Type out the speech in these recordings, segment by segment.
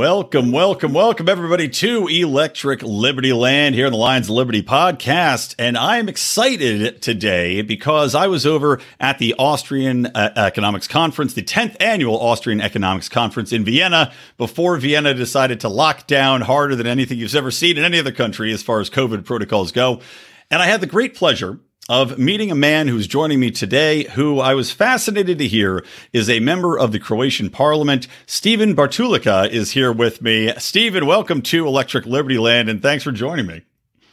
Welcome, welcome, welcome, everybody, to Electric Liberty Land here on the Lions of Liberty podcast. And I'm excited today because I was over at the Austrian uh, Economics Conference, the 10th annual Austrian Economics Conference in Vienna, before Vienna decided to lock down harder than anything you've ever seen in any other country as far as COVID protocols go. And I had the great pleasure of meeting a man who's joining me today, who I was fascinated to hear is a member of the Croatian parliament. Stephen Bartulica is here with me. Stephen, welcome to Electric Liberty Land, and thanks for joining me.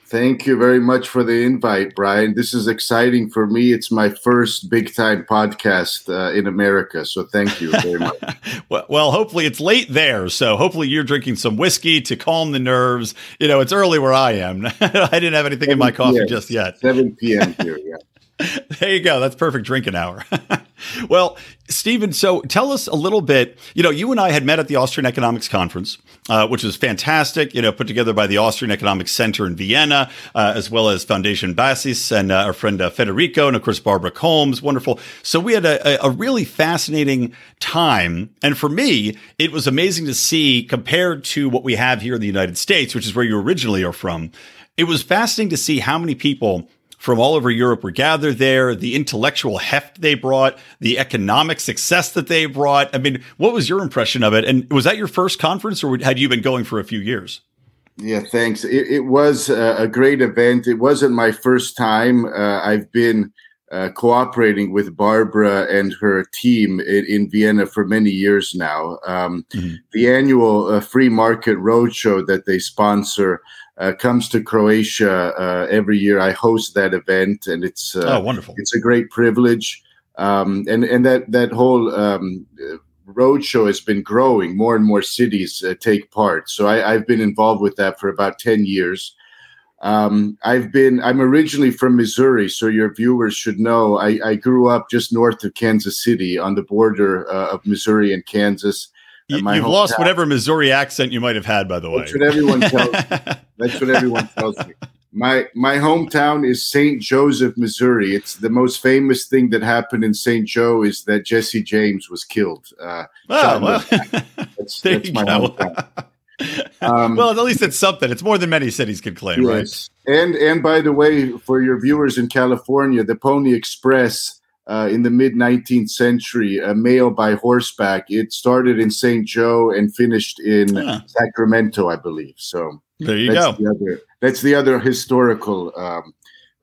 Thank you very much for the invite, Brian. This is exciting for me. It's my first big time podcast uh, in America. So thank you very much. well, well, hopefully it's late there. So hopefully you're drinking some whiskey to calm the nerves. You know, it's early where I am. I didn't have anything in my coffee PM. just yet. 7 p.m. here, yeah. there you go. That's perfect drinking hour. well, Stephen, so tell us a little bit. You know, you and I had met at the Austrian Economics Conference, uh, which was fantastic, you know, put together by the Austrian Economics Center in Vienna, uh, as well as Foundation Basis and uh, our friend uh, Federico, and of course, Barbara Kolm. Wonderful. So we had a, a really fascinating time. And for me, it was amazing to see compared to what we have here in the United States, which is where you originally are from. It was fascinating to see how many people from all over Europe were gathered there, the intellectual heft they brought, the economic success that they brought. I mean, what was your impression of it? And was that your first conference or had you been going for a few years? Yeah, thanks. It, it was a great event. It wasn't my first time. Uh, I've been uh, cooperating with Barbara and her team in, in Vienna for many years now. Um, mm-hmm. The annual uh, free market roadshow that they sponsor uh, comes to Croatia uh, every year. I host that event, and it's uh, oh wonderful. It's a great privilege, um, and and that that whole um, roadshow has been growing. More and more cities uh, take part. So I, have been involved with that for about ten years. Um, I've been. I'm originally from Missouri, so your viewers should know. I, I grew up just north of Kansas City, on the border uh, of Missouri and Kansas. You, have lost whatever Missouri accent you might have had, by the way. That's what everyone tells me. That's what everyone tells me. My my hometown is St. Joseph, Missouri. It's the most famous thing that happened in St. Joe is that Jesse James was killed. Uh, oh, well, that's, that's my go. hometown. Um, well, at least it's something. It's more than many cities could claim, yes. right? And and by the way, for your viewers in California, the Pony Express uh, in the mid 19th century, a mail by horseback. It started in St. Joe and finished in yeah. Sacramento, I believe. So there you go. The other, that's the other historical um,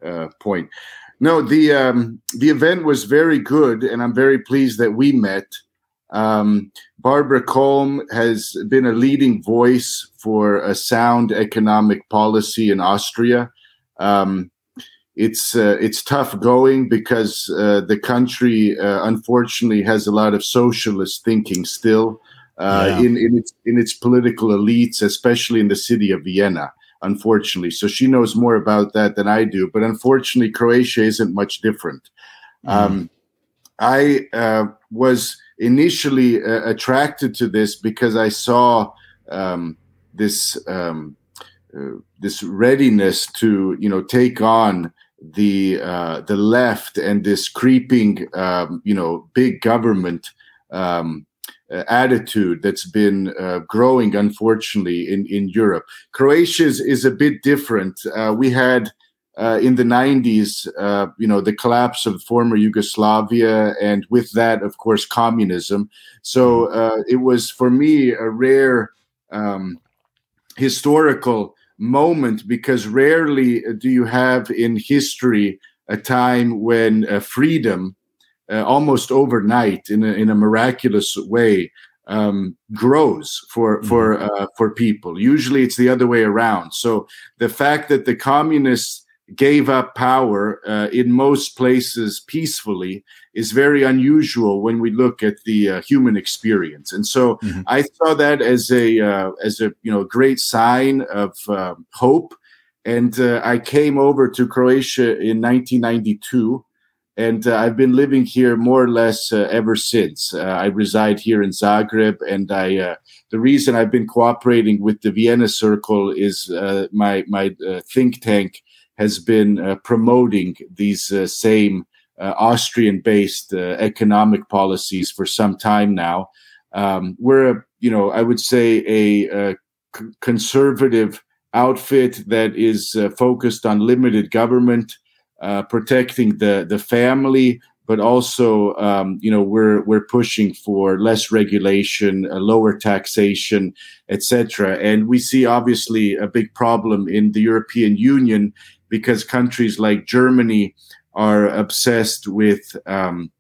uh, point. No, the um, the event was very good, and I'm very pleased that we met. Um, Barbara Kolm has been a leading voice for a sound economic policy in Austria. Um, it's uh, it's tough going because uh, the country uh, unfortunately has a lot of socialist thinking still uh, yeah. in in its in its political elites, especially in the city of Vienna. Unfortunately, so she knows more about that than I do. But unfortunately, Croatia isn't much different. Mm. Um, I uh, was initially uh, attracted to this because I saw um, this. Um, uh, this readiness to you know take on the uh, the left and this creeping um, you know big government um, uh, attitude that's been uh, growing unfortunately in in Europe. Croatia is, is a bit different. Uh, we had uh, in the 90s, uh, you know, the collapse of former Yugoslavia, and with that, of course, communism. So mm-hmm. it was for me a rare um, historical moment because rarely do you have in history a time when uh, freedom, uh, almost overnight, in a, in a miraculous way, um, grows for mm-hmm. for uh, for people. Usually, it's the other way around. So the fact that the communists gave up power uh, in most places peacefully is very unusual when we look at the uh, human experience and so mm-hmm. i saw that as a uh, as a you know great sign of um, hope and uh, i came over to croatia in 1992 and uh, I've been living here more or less uh, ever since. Uh, I reside here in Zagreb, and I uh, the reason I've been cooperating with the Vienna Circle is uh, my my uh, think tank has been promoting these same Austrian-based economic policies for some time now. Um, we're, a, you know, I would say a, a c- conservative outfit that is focused on limited government uh, protecting the the family, but also um, you know we're we're pushing for less regulation, uh, lower taxation, etc. And we see obviously a big problem in the European Union because countries like Germany are obsessed with um,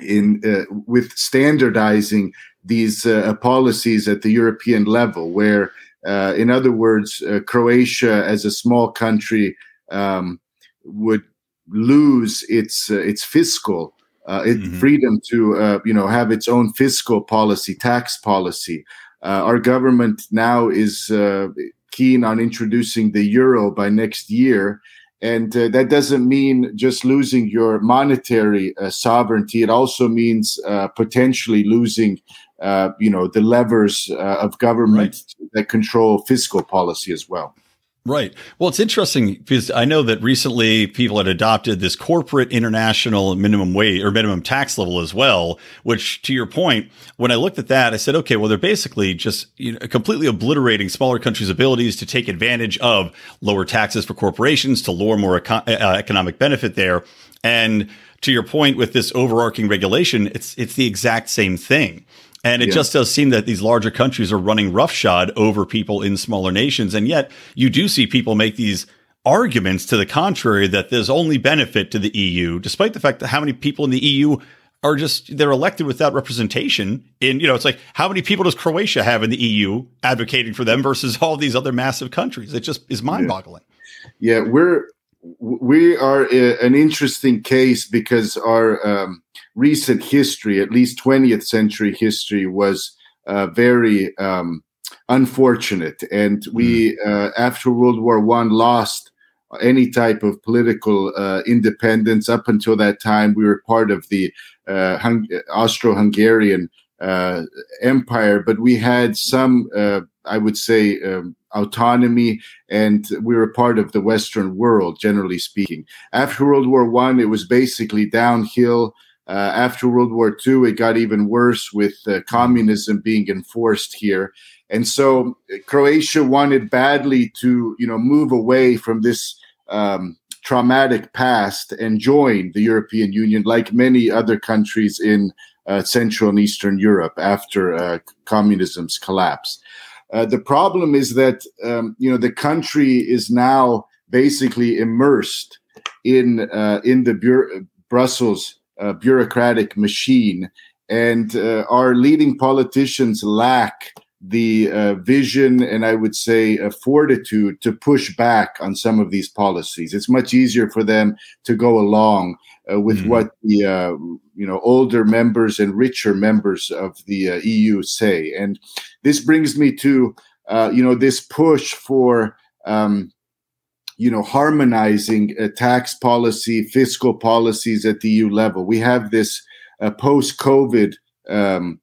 in uh, with standardizing these uh, policies at the European level, where uh, in other words, uh, Croatia as a small country um, would lose its uh, its fiscal uh, mm-hmm. freedom to uh, you know have its own fiscal policy, tax policy. Uh, our government now is uh, keen on introducing the euro by next year, and uh, that doesn't mean just losing your monetary uh, sovereignty. It also means uh, potentially losing. Uh, you know the levers of government right. that control fiscal policy as well. Right. Well, it's interesting because I know that recently people had adopted this corporate international minimum wage or minimum tax level as well, which to your point, when I looked at that, I said, okay, well, they're basically just you know, completely obliterating smaller countries' abilities to take advantage of lower taxes for corporations to lure more eco- uh, economic benefit there. And to your point with this overarching regulation, it's, it's the exact same thing. And it yeah. just does seem that these larger countries are running roughshod over people in smaller nations. And yet you do see people make these arguments to the contrary that there's only benefit to the EU, despite the fact that how many people in the EU are just they're elected without representation in you know it's like how many people does croatia have in the eu advocating for them versus all these other massive countries it just is mind-boggling yeah, yeah we're we are a, an interesting case because our um, recent history, at least 20th century history, was uh, very um, unfortunate. And we, hmm. uh, after World War One, lost any type of political uh, independence. Up until that time, we were part of the uh, Hung- Austro-Hungarian uh, Empire, but we had some, uh, I would say. Um, autonomy and we were part of the western world generally speaking after world war one it was basically downhill uh, after World War II, it got even worse with uh, communism being enforced here, and so uh, Croatia wanted badly to, you know, move away from this um, traumatic past and join the European Union, like many other countries in uh, Central and Eastern Europe after uh, communism's collapse. Uh, the problem is that um, you know the country is now basically immersed in in the Brussels bureaucratic machine. And uh, our leading politicians lack the uh, vision and I would say a fortitude to push back on some of these policies. It's much easier for them to go along uh, with mm-hmm. what the uh, you know older members and richer members of the uh, EU say. And this brings me to you know this push for um, you know harmonizing uh, tax policy fiscal policies at the eu level. We have this uh, post-covid um,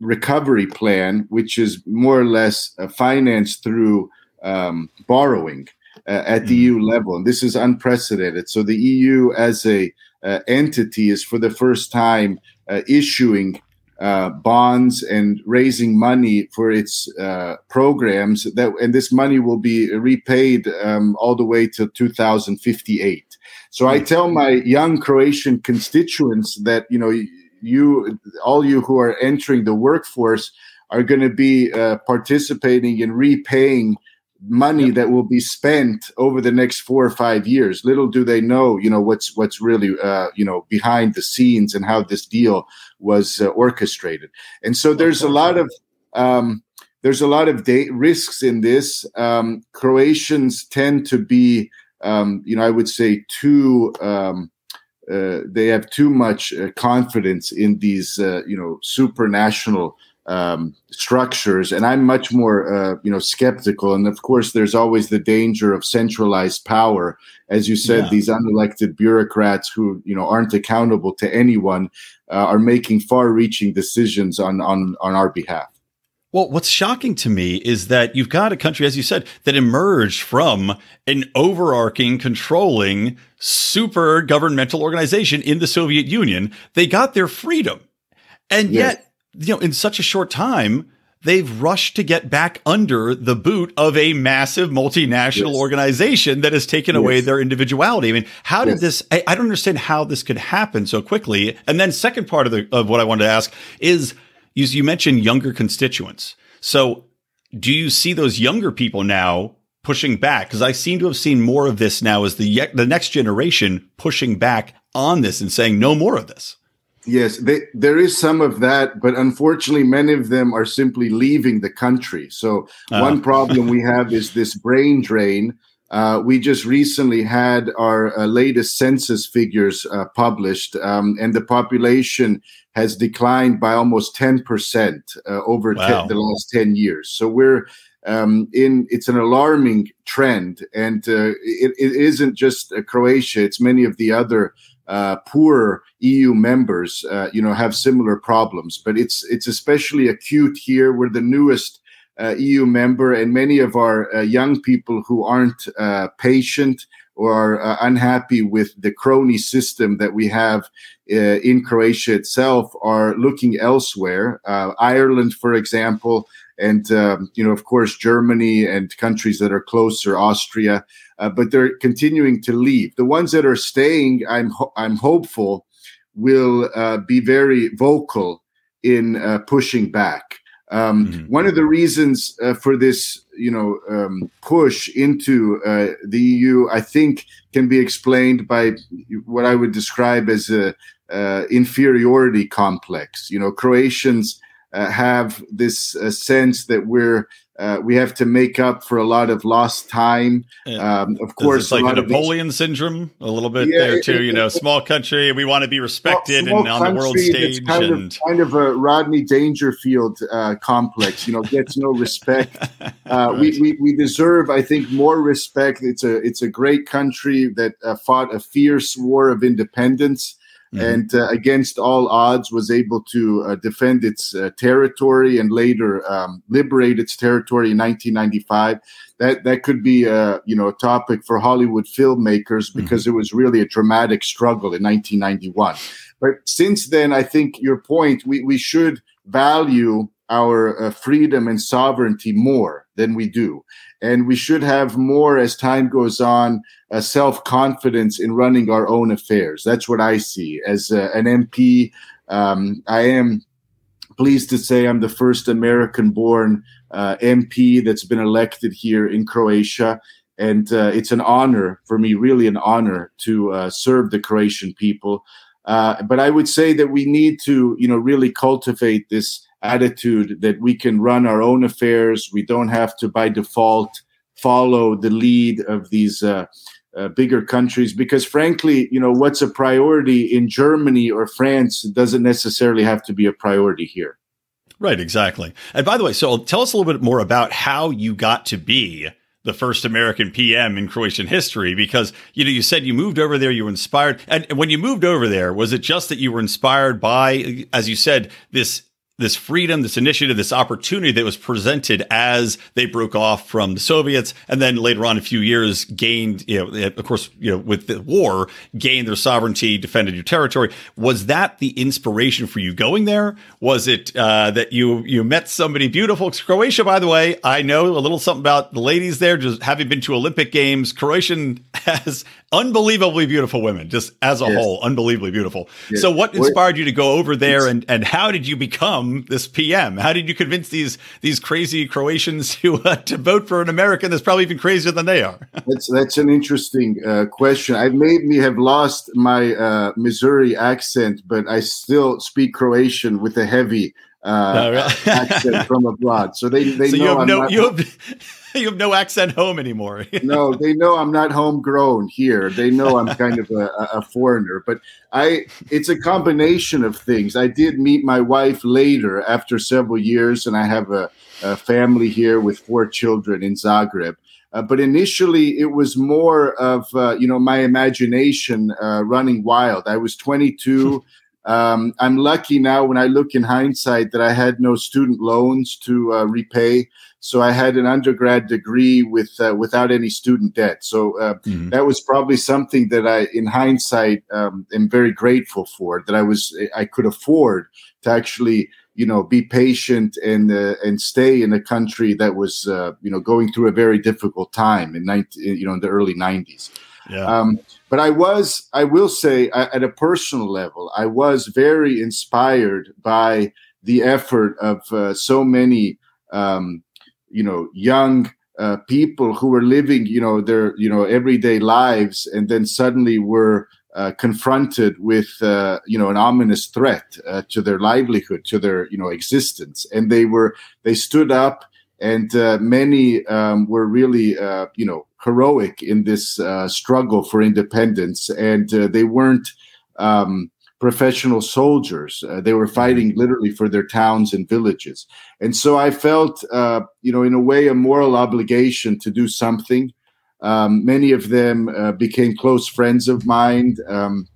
recovery plan which is more or less uh, financed through um, borrowing uh, at the eu mm-hmm. level. And this is unprecedented. So the eu as a uh, entity is for the first time uh, issuing uh, bonds and raising money for its uh, programs that and this money will be repaid um, all the way to 2058 so i tell my young croatian constituents that you know you all you who are entering the workforce are going to be uh, participating in repaying money yep. that will be spent over the next four or five years. Little do they know, you know, what's what's really, uh, you know, behind the scenes and how this deal was uh, orchestrated. And so there's a lot of um, there's a lot of da- risks in this. Um, Croatians tend to be, um, you know, I would say too. Um, uh, they have too much uh, confidence in these, uh, you know, supranational um, structures, and I'm much more, uh, you know, skeptical. And of course, there's always the danger of centralized power, as you said. Yeah. These unelected bureaucrats who, you know, aren't accountable to anyone uh, are making far-reaching decisions on on on our behalf. Well, what's shocking to me is that you've got a country, as you said, that emerged from an overarching, controlling, super governmental organization in the Soviet Union. They got their freedom. And yes. yet, you know, in such a short time, they've rushed to get back under the boot of a massive multinational yes. organization that has taken yes. away their individuality. I mean, how did yes. this? I, I, don't understand how this could happen so quickly. And then, second part of the of what I wanted to ask is, you, you mentioned younger constituents. So, do you see those younger people now pushing back? Because I seem to have seen more of this now as the the next generation pushing back on this and saying no more of this. Yes, they, there is some of that, but unfortunately, many of them are simply leaving the country. So, uh. one problem we have is this brain drain. Uh, we just recently had our uh, latest census figures uh, published, um, and the population has declined by almost 10% uh, over wow. the last 10 years. So, we're um, in it's an alarming trend, and uh, it, it isn't just Croatia; it's many of the other uh, poor EU members, uh, you know, have similar problems. But it's it's especially acute here. We're the newest uh, EU member, and many of our uh, young people who aren't uh, patient or are unhappy with the crony system that we have in Croatia itself are looking elsewhere. Ireland, for example, and um, you know, of course, Germany and countries that are closer, Austria uh, but they're continuing to leave. The ones that are staying, I'm ho- I'm hopeful, will uh, be very vocal in uh, pushing back. Um, mm-hmm. One of the reasons uh, for this, you know, um, push into uh, the EU, I think, can be explained by what I would describe as a uh, inferiority complex. You know, Croatians have this sense that we're uh, we have to make up for a lot of lost time. Um, of course, like the Napoleon these, syndrome, a little bit yeah, there too. It, you know, it, small country, we want to be respected and on the world stage. Kind, and... of, kind of a Rodney Dangerfield uh, complex. You know, gets no respect. Uh, right. we, we, we deserve, I think, more respect. It's a it's a great country that uh, fought a fierce war of independence. Mm-hmm. and uh, against all odds was able to uh, defend its uh, territory and later um, liberate its territory in 1995 that that could be a you know a topic for hollywood filmmakers mm-hmm. because mm-hmm. it was really a dramatic struggle in 1991 but since then i think your point we, we should value our uh, freedom and sovereignty more than we do and we should have more as time goes on uh, self confidence in running our own affairs. That's what I see as uh, an MP. Um, I am pleased to say I'm the first American born uh, MP that's been elected here in Croatia. And uh, it's an honor for me, really an honor to uh, serve the Croatian people. But I would say that we need to, you know, really cultivate this attitude that we can run our own affairs. We don't have to, by default, follow the lead of these uh, uh, bigger countries because, frankly, you know, what's a priority in Germany or France doesn't necessarily have to be a priority here. Right, exactly. And by the way, so tell us a little bit more about how you got to be the first American PM in Croatian history because you know you said you moved over there you were inspired and when you moved over there was it just that you were inspired by as you said this this freedom, this initiative, this opportunity that was presented as they broke off from the Soviets, and then later on, a few years, gained, you know, of course, you know, with the war, gained their sovereignty, defended your territory. Was that the inspiration for you going there? Was it uh, that you you met somebody beautiful? Croatia, by the way, I know a little something about the ladies there. Just having been to Olympic Games, Croatian has unbelievably beautiful women, just as a yes. whole, unbelievably beautiful. Yes. So, what inspired you to go over there, and and how did you become this PM? How did you convince these these crazy Croatians to uh, to vote for an American that's probably even crazier than they are? that's that's an interesting uh, question. I made me have lost my uh, Missouri accent, but I still speak Croatian with a heavy uh, oh, really? accent from abroad. So they they so know you have I'm no, not, you have you have no accent home anymore. no, they know I'm not homegrown here. They know I'm kind of a, a, foreigner. But I, it's a combination of things. I did meet my wife later after several years, and I have a, a family here with four children in Zagreb. Uh, but initially, it was more of uh, you know my imagination uh, running wild. I was 22. Um, I'm lucky now when I look in hindsight that I had no student loans to uh, repay. So I had an undergrad degree with uh, without any student debt. So uh, mm-hmm. that was probably something that I, in hindsight, um, am very grateful for. That I was I could afford to actually you know be patient and uh, and stay in a country that was uh, you know going through a very difficult time in 19, you know in the early 90s. Yeah. Um, but I was, I will say, at a personal level, I was very inspired by the effort of uh, so many um, you know young uh, people who were living you know their you know everyday lives and then suddenly were uh, confronted with uh, you know an ominous threat uh, to their livelihood to their you know existence. And they were they stood up and uh, many um, were really uh, you know heroic in this struggle for independence and they weren't um, professional soldiers. Uh, they were mm-hmm. fighting literally for their towns and villages. And so I felt, uh, you know, in a way, a moral obligation to do something. Um, many of them uh, became close friends of mine um,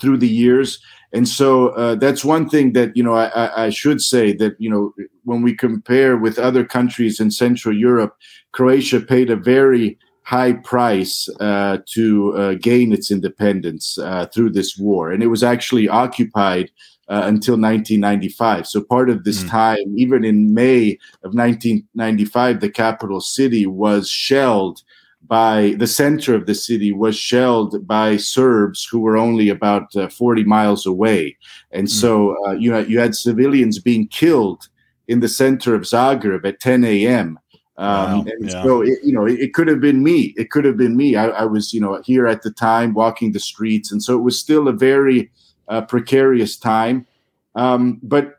through the years. And so uh, that's one thing that, you know, I, I should say that, you know, when we compare with other countries in Central Europe, Croatia paid a very high price uh, to uh, gain its independence uh, through this war. And it was actually occupied uh, until 1995. So part of this mm. time, even in May of 1995, the capital city was shelled by the center of the city was shelled by Serbs who were only about uh, 40 miles away. And mm. so uh, you, had, you had civilians being killed in the center of Zagreb at 10 a.m. Um, wow. and yeah. so it, you know, it, it, could have been me. It could have been me. I, I, was, you know, here at the time walking the streets, and so it was still a very uh, precarious time. Um, but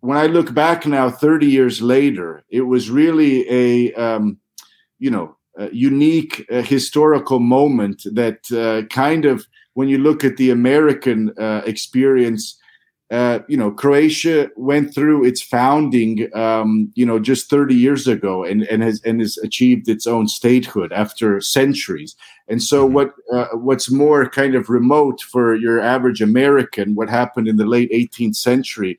when I look back now, thirty years later, it was really a, um, you know, unique uh, historical moment that uh, kind of, when you look at the American uh, experience, uh, you know, Croatia went through its founding, um, you know, just 30 years ago, and and has and has achieved its own statehood after centuries. And so, mm-hmm. what uh, what's more kind of remote for your average American, what happened in the late 18th century,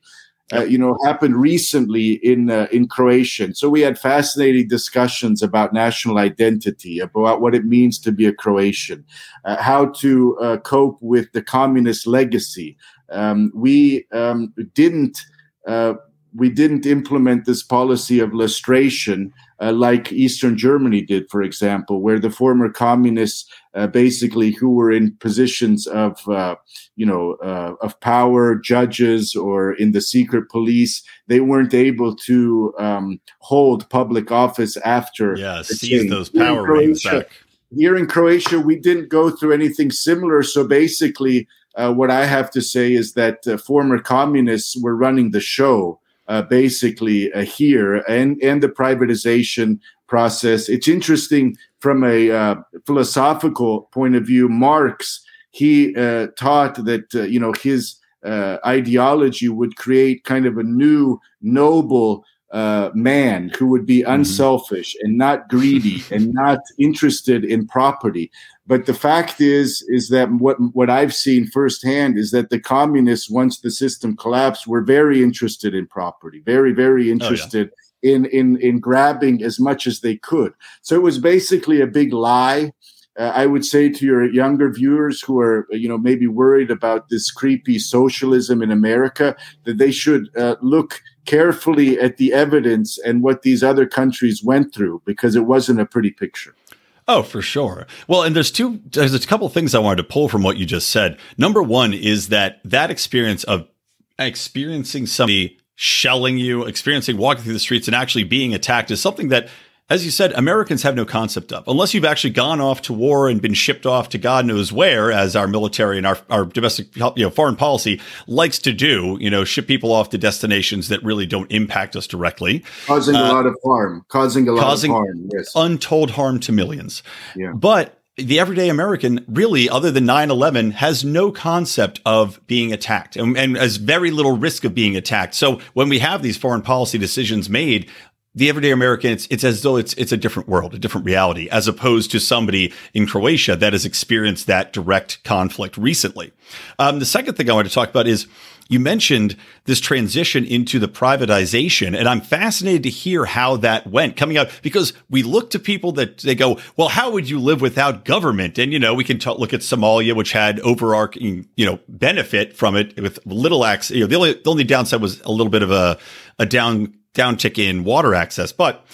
uh, you know, happened recently in uh, in Croatia. So we had fascinating discussions about national identity, about what it means to be a Croatian, uh, how to uh, cope with the communist legacy, um, we um, didn't uh, we didn't implement this policy of lustration uh, like Eastern Germany did, for example, where the former communists, uh, basically who were in positions of, uh, you know, uh, of power, judges, or in the secret police, they weren't able to um, hold public office after. Yeah, seize those power rings back. Here in Croatia, we didn't go through anything similar. So basically, uh, what I have to say is that uh, former communists were running the show basically uh, here and, and the privatization process. It's interesting from a uh, philosophical point of view. Marx, he uh, taught that, you know, his ideology would create kind of a new noble uh, man who would be mm-hmm. unselfish mm-hmm. and not greedy and not interested in property. But the fact is, is that what what I've seen firsthand is that the communists, once the system collapsed, were very interested in property, very very interested. Oh, yeah. In, in in grabbing as much as they could, so it was basically a big lie. Uh, I would say to your younger viewers who are, you know, maybe worried about this creepy socialism in America, that they should uh, look carefully at the evidence and what these other countries went through because it wasn't a pretty picture. Oh, for sure. Well, and there's two, there's a couple things I wanted to pull from what you just said. Number one is that that experience of experiencing somebody shelling you, experiencing walking through the streets and actually being attacked is something that as you said, Americans have no concept of, unless you've actually gone off to war and been shipped off to God knows where, as our military and our, our domestic, you know, foreign policy likes to do, you know, ship people off to destinations that really don't impact us directly. Causing uh, a lot of harm, causing a lot causing of harm, yes. Untold harm to millions. Yeah. But the everyday American, really, other than 9 11, has no concept of being attacked and, and, has very little risk of being attacked. So when we have these foreign policy decisions made, the everyday American, it's, it's as though it's, it's a different world, a different reality, as opposed to somebody in Croatia that has experienced that direct conflict recently. Um, the second thing I want to talk about is you mentioned this transition into the privatization, and I'm fascinated to hear how that went coming out because we look to people that they go, well, how would you live without government? And, you know, we can t- look at Somalia, which had overarching, you know, benefit from it with little access. You know, the only, the only downside was a little bit of a, a down downtick in water access. But,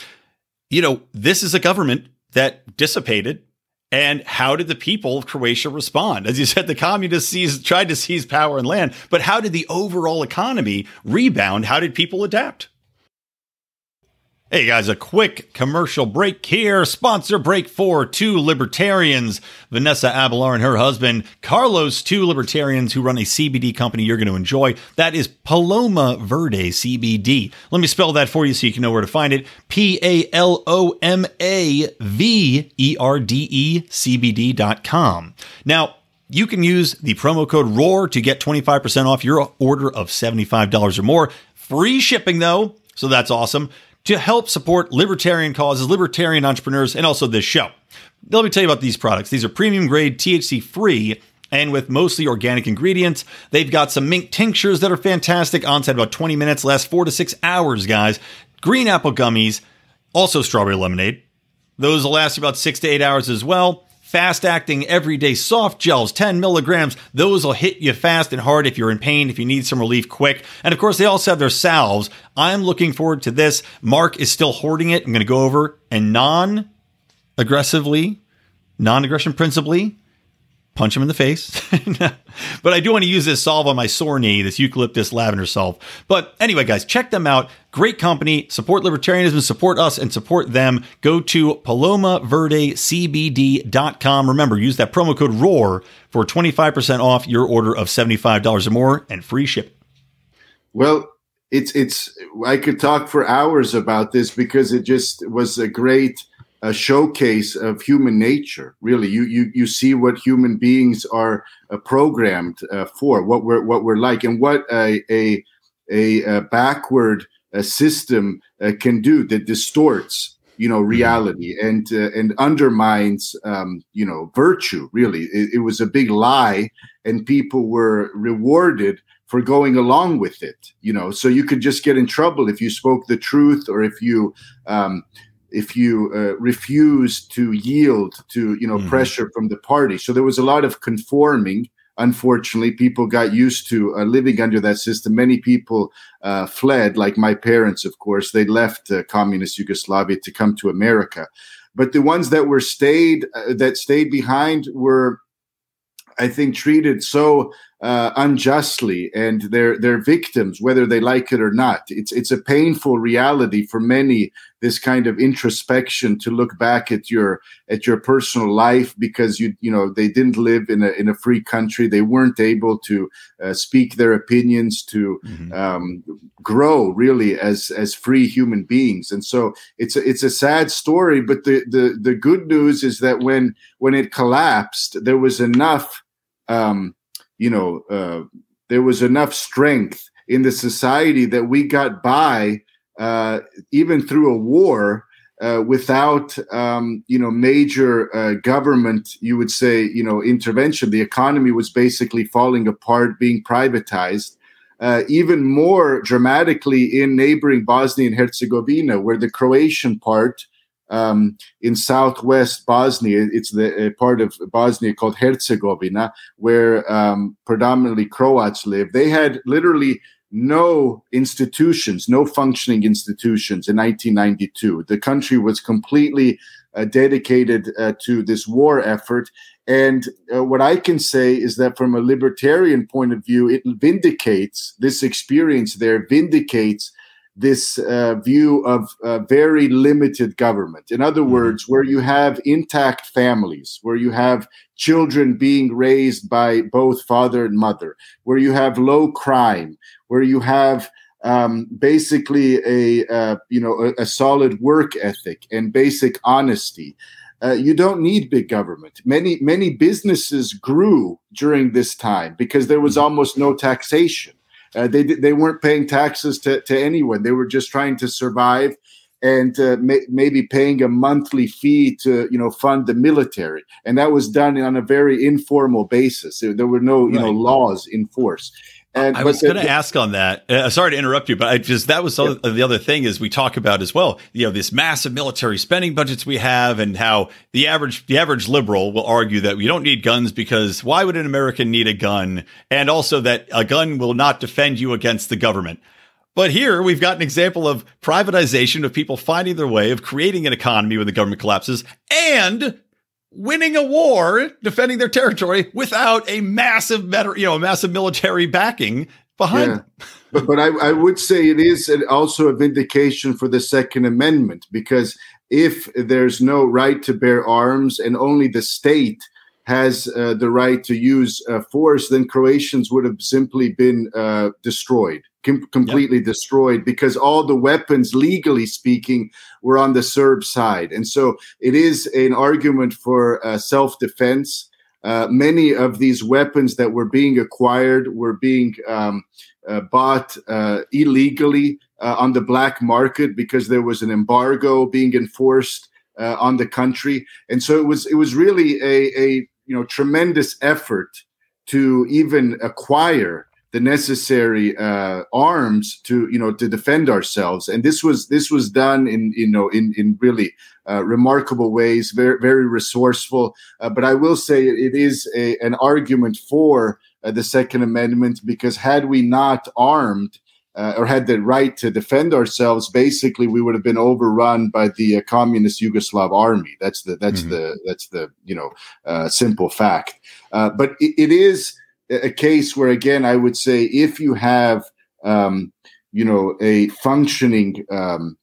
you know, this is a government that dissipated. And how did the people of Croatia respond? As you said, the communists seized, tried to seize power and land, but how did the overall economy rebound? How did people adapt? Hey guys, a quick commercial break here. Sponsor break for two libertarians, Vanessa Abelar and her husband, Carlos, two libertarians who run a CBD company you're going to enjoy. That is Paloma Verde CBD. Let me spell that for you so you can know where to find it. P A L O M A V E R D E CBD.com. Now, you can use the promo code ROAR to get 25% off your order of $75 or more. Free shipping though, so that's awesome to help support libertarian causes, libertarian entrepreneurs, and also this show. Let me tell you about these products. These are premium grade, THC free, and with mostly organic ingredients. They've got some mink tinctures that are fantastic, onset about 20 minutes, last four to six hours, guys. Green apple gummies, also strawberry lemonade. Those will last about six to eight hours as well. Fast acting everyday soft gels, 10 milligrams. Those will hit you fast and hard if you're in pain, if you need some relief quick. And of course, they also have their salves. I'm looking forward to this. Mark is still hoarding it. I'm going to go over and non aggressively, non aggression principally, punch him in the face. but I do want to use this solve on my sore knee, this eucalyptus lavender solve. But anyway, guys, check them out. Great company. Support libertarianism, support us, and support them. Go to palomaverdecbd.com. Remember, use that promo code ROAR for 25% off your order of $75 or more and free shipping. Well, it's it's I could talk for hours about this because it just was a great a showcase of human nature. Really, you you you see what human beings are uh, programmed uh, for, what we're what we're like, and what a a a, a backward uh, system uh, can do that distorts you know mm-hmm. reality and uh, and undermines um, you know virtue. Really, it, it was a big lie, and people were rewarded for going along with it you know so you could just get in trouble if you spoke the truth or if you um, if you uh, refuse to yield to you know mm-hmm. pressure from the party. So there was a lot of conforming. Unfortunately people got used to uh, living under that system. Many people uh, fled like my parents of course. They left uh, communist yugoslavia to come to america. But the ones that were stayed uh, that stayed behind were i think treated so uh, unjustly and they're they're victims whether they like it or not. It's it's a painful reality for many this kind of introspection to look back at your at your personal life because you you know they didn't live in a in a free country. They weren't able to uh, speak their opinions to mm-hmm. um, grow really as as free human beings. And so it's a, it's a sad story but the the the good news is that when when it collapsed there was enough um, you know, uh, there was enough strength in the society that we got by uh, even through a war uh, without um, you know major uh, government you would say you know intervention. The economy was basically falling apart being privatized uh, even more dramatically in neighboring bosnia and herzegovina where the croatian part um, in southwest Bosnia. It's the part of Bosnia called Herzegovina, where um, predominantly Croats live. They had literally no institutions, no functioning institutions in 1992. The country was completely uh, dedicated uh, to this war effort. And uh, what I can say is that from a libertarian point of view, it vindicates this experience there, vindicates this uh, view of uh, very limited government. In other mm-hmm. words, where you have intact families, where you have children being raised by both father and mother, where you have low crime, where you have um, basically a uh, you know a, a, solid work ethic and basic honesty. Uh, you don't need big government. Many many businesses grew during this time because there was almost no taxation. Uh, they they weren't paying taxes to, to anyone. They were just trying to survive and uh, may, maybe paying a monthly fee to you know fund the military and that was done on a very informal basis there were no you right. know laws in force and, I was going to ask on that. Uh, sorry to interrupt you, but I just that was yeah. the other thing is we talk about as well. You know, this massive military spending budgets we have, and how the average the average liberal will argue that we don't need guns because why would an American need a gun? And also that a gun will not defend you against the government. But here we've got an example of privatization of people finding their way of creating an economy when the government collapses and winning a war, defending their territory without a massive, you know, a massive military backing behind. Yeah. but but I, I would say it is also a vindication for the Second Amendment because if there's no right to bear arms and only the state has uh, the right to use uh, force, then Croatians would have simply been uh, destroyed com- completely yep. destroyed because all the weapons, legally speaking, were on the Serb side. And so it is an argument for uh, self defense. Uh, many of these weapons that were being acquired were being um, uh, bought uh, illegally uh, on the black market because there was an embargo being enforced uh, on the country, and so it was it was really a, a you know tremendous effort to even acquire the necessary uh, arms to you know to defend ourselves. And this was this was done in you know in in really uh, remarkable ways very very resourceful. Uh, but i will say it is a, an argument for uh, the second amendment because had we not armed uh, or had the right to defend ourselves basically we would have been overrun by the uh, communist yugoslav army. That's the that's mm-hmm. the that's the you know simple fact. But it, it is a case where again i would say if you have um, you know a functioning um,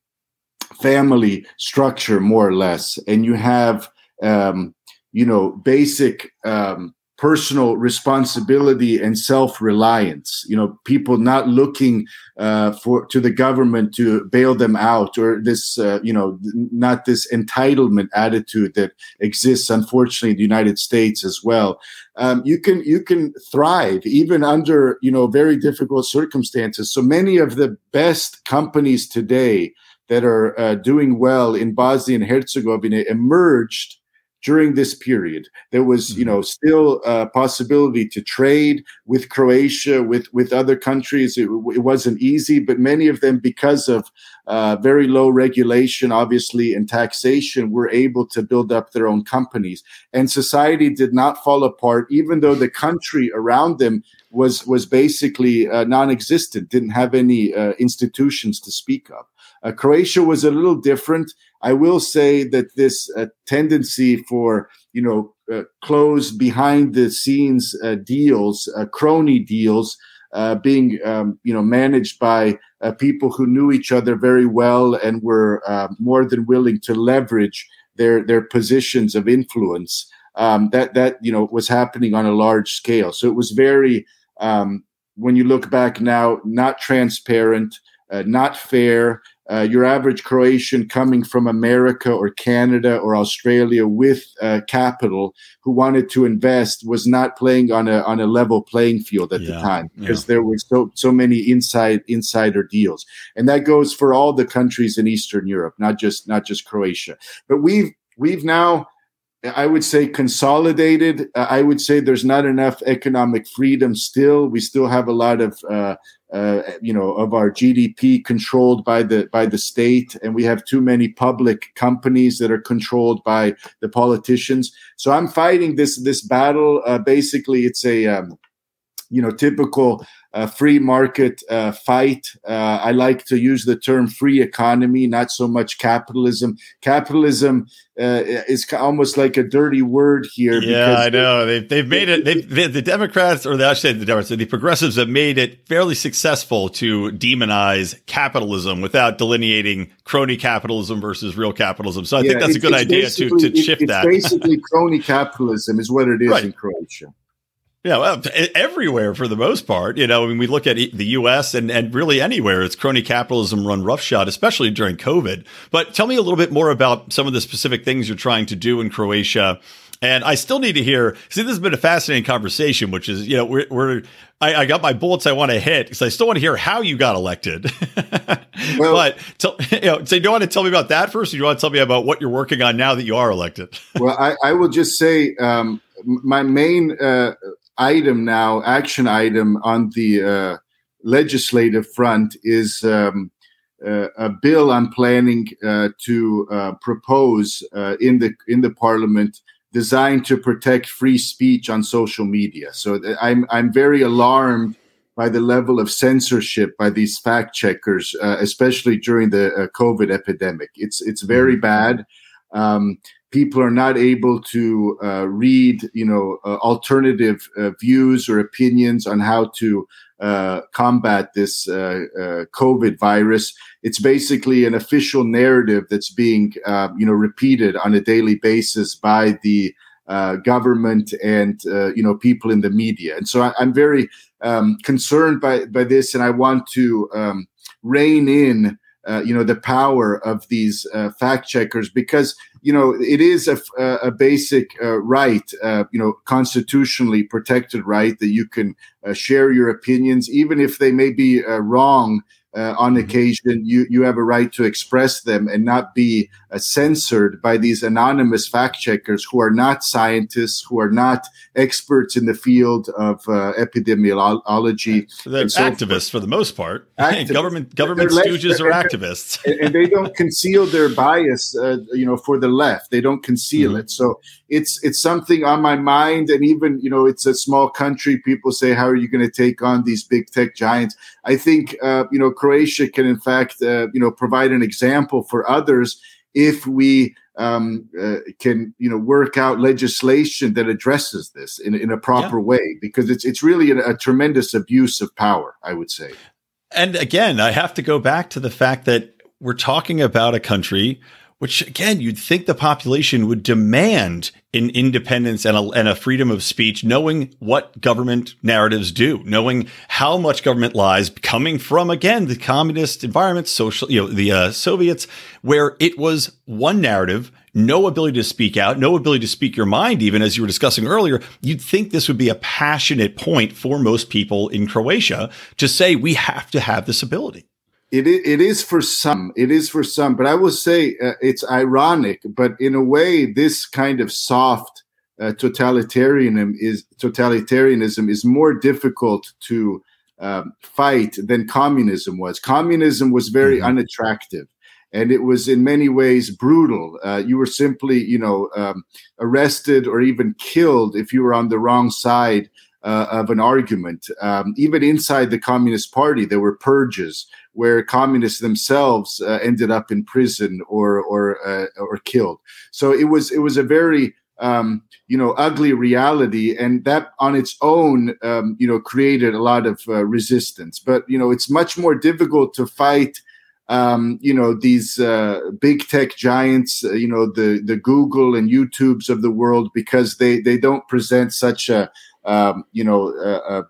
family structure more or less and you have um, you know basic um, personal responsibility and self-reliance. You know people not looking uh, for to the government to bail them out or this uh, you know not this entitlement attitude that exists unfortunately in the united states as well. Um, you can you can thrive even under you know very difficult circumstances. So many of the best companies today that are uh, doing well in bosnia and herzegovina emerged during this period. There was, you mm-hmm. know, still a possibility to trade with Croatia, with with other countries. It, it wasn't easy, but many of them, because of uh, very low regulation, obviously, and taxation, were able to build up their own companies. And society did not fall apart, even though the country around them was was basically uh, non-existent, didn't have any uh, institutions to speak of. Uh, Croatia was a little different. I will say that this uh, tendency for you know uh, closed behind the scenes uh, deals, uh, crony deals, uh, being um, you know managed by uh, people who knew each other very well and were more than willing to leverage their their positions of influence. Um, that that you know was happening on a large scale. So it was very um, when you look back now, not transparent, not fair uh, your average Croatian coming from America or Canada or Australia with uh, capital who wanted to invest was not playing on a on a level playing field at yeah, the time because yeah. there were so so many inside insider deals, and that goes for all the countries in Eastern Europe, not just not just Croatia. But we've we've now I would say consolidated. Uh, I would say there's not enough economic freedom still. We still have a lot of uh, uh, you know of our GDP controlled by the by the state, and we have too many public companies that are controlled by the politicians. So I'm fighting this this battle. Uh, basically, it's a um, you know typical a free market uh, fight. Uh, I like to use the term free economy, not so much capitalism. Capitalism uh, is almost like a dirty word here. Yeah, I know. They've, they've made it, they've, they, the Democrats, or the, I should say the Democrats, the progressives have made it fairly successful to demonize capitalism without delineating crony capitalism versus real capitalism. So I yeah, think that's a good idea to, to shift it's that. basically crony capitalism is what it is right. in Croatia. Yeah, well, everywhere for the most part. You know, I mean, we look at the U.S. and, and really anywhere, it's crony capitalism run roughshod, especially during COVID. But tell me a little bit more about some of the specific things you're trying to do in Croatia. And I still need to hear. See, this has been a fascinating conversation, which is, you know, we're, we're I, I, got my bullets I want to hit because I still want to hear how you got elected. well, but tell, you know, so you want to tell me about that first, or do you want to tell me about what you're working on now that you are elected? well, I, I will just say um, my main uh, item now, action item on the uh, legislative front is um, uh, a bill I'm planning uh, to uh, propose uh, in the in the Parliament, designed to protect free speech on social media. So I'm I'm very alarmed by the level of censorship by these fact checkers, uh, especially during the COVID epidemic. It's it's very mm-hmm. bad. Um, people are not able to uh, read, you know, uh, alternative uh, views or opinions on how to uh, combat this uh, uh, COVID virus. It's basically an official narrative that's being, you know, repeated on a daily basis by the government and you know people in the media. And so I, am very um, concerned by by this, and I want to um, rein in. Uh, you know the power of these uh, fact checkers because you know it is a, a basic uh, right uh, you know constitutionally protected right that you can uh, share your opinions even if they may be wrong uh, on mm-hmm. occasion, you you have a right to express them and not be censored by these anonymous fact checkers who are not scientists, who are not experts in the field of uh, epidemiology. They're so activists for the most part. Government government they're stooges are activists, and, and, they don't conceal their bias. Uh, you know, for the left, they don't conceal mm-hmm. it. So it's it's something on my mind, and even you know, it's a small country. People say, "How are you going to take on these big tech giants?" I think uh, you know Croatia can, in fact, uh, you know, provide an example for others if we um, uh, can, you know, work out legislation that addresses this in, in a proper yeah. way, because it's it's really a, a tremendous abuse of power, I would say. And again, I have to go back to the fact that we're talking about a country which again, you'd think the population would demand an independence and a, and a, freedom of speech, knowing what government narratives do, knowing how much government lies coming from, again, the communist environment, social, you know, the uh, Soviets, where it was one narrative, no ability to speak out, no ability to speak your mind, even as you were discussing earlier. You'd think this would be a passionate point for most people in Croatia to say, we have to have this ability. It, it is for some. It is for some. But I will say uh, it's ironic. But in a way, this kind of soft uh, totalitarianism is totalitarianism is more difficult to um, fight than communism was. Communism was very mm-hmm. unattractive, and it was in many ways brutal. Uh, you were simply, you know, um, arrested or even killed if you were on the wrong side uh, of an argument. Um, even inside the Communist Party, there were purges where communists themselves uh, ended up in prison or or uh, or killed. So it was it was a very um, you know ugly reality, and that on its own um, you know created a lot of uh, resistance. But you know it's much more difficult to fight. Um, you know these uh, big tech giants, uh, you know the the Google and YouTubes of the world, because they they don't present such a um, you know a, a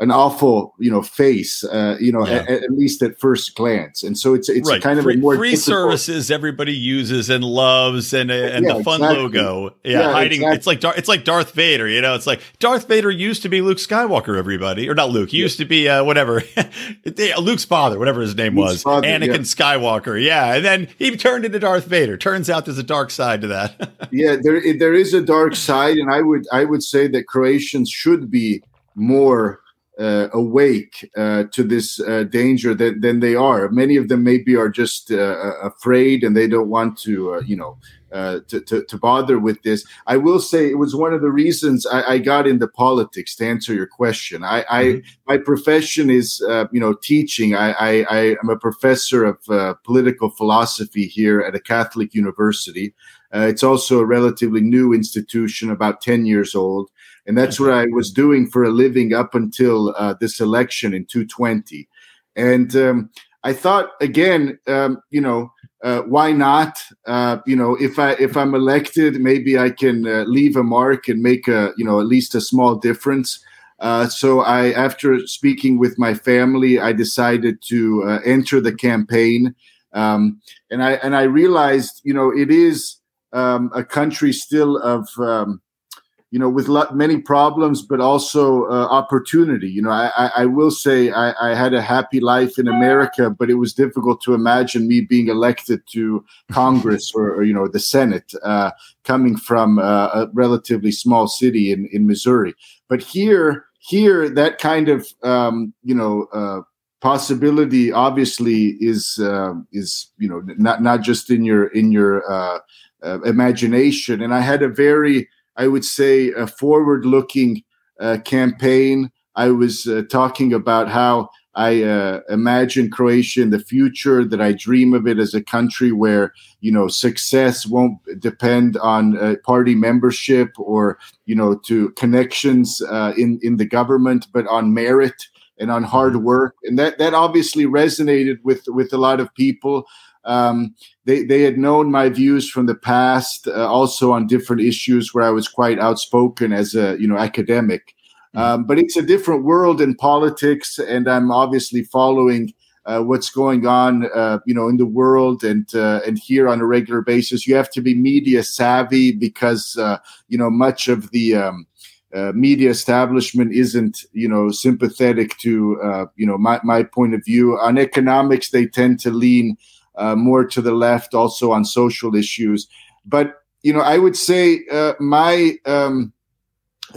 an awful you know face uh, you know yeah. at, at, least at first glance and so it's it's right. kind of free, a more free services everybody uses and loves and uh, and yeah, the fun exactly. logo yeah, yeah hiding exactly. it's like Dar- it's like Darth Vader you know it's like Darth Vader used to be Luke Skywalker everybody or not Luke he used to be uh, whatever Luke's father whatever his name Luke's was father, Anakin Skywalker yeah and then he turned into Darth Vader turns out there's a dark side to that yeah there there is a dark side and I would I would say that Croatians should be more uh, awake uh, to this uh, danger than, than they are. Many of them maybe are just uh, afraid and they don't want to, uh, you know, uh, to, to, to, bother with this. I will say it was one of the reasons I, I got into politics. To answer your question, I, mm-hmm. I my profession is you know teaching. I, I, I am a professor of political philosophy here at a Catholic university. it's also a relatively new institution, about ten years old and that's what I was doing for a living up until uh, this election in 220. And um, I thought again, um, you know, uh, why not? Uh, you know, if I if I'm elected, maybe I can uh, leave a mark and make a you know at least a small difference. Uh, so I, after speaking with my family, I decided to uh, enter the campaign, um, and I and I realized, you know, it is um, a country still of um, you know, with many problems, but also uh, opportunity. You know, I, I, I will say I, I, had a happy life in America, but it was difficult to imagine me being elected to Congress or, or you know, the Senate, uh, coming from uh, a relatively small city in, in Missouri. But here, here, that kind of, um, you know, uh, possibility obviously is uh, is you know not not just in your in your uh, uh, imagination. And I had a very I would say, a forward looking uh, campaign. I was uh, talking about how I uh, imagine Croatia in the future, that I dream of it as a country where, you know, success won't depend on uh, party membership or, you know, to connections uh, in, in the government, but on merit and on hard mm-hmm. work. And that, that obviously resonated with, with a lot of people. Um, they they had known my views from the past, uh, also on different issues where I was quite outspoken as a you know academic. Mm-hmm. Um, but it's a different world in politics, and I'm obviously following. Uh, what's going on, uh, you know, in the world and uh, and here on a regular basis. You have to be media savvy because uh, you know much of the um, uh, media establishment isn't you know sympathetic to uh, you know my, my point of view on economics. They tend to lean uh, more to the left, also on social issues. But you know, I would say uh, my um,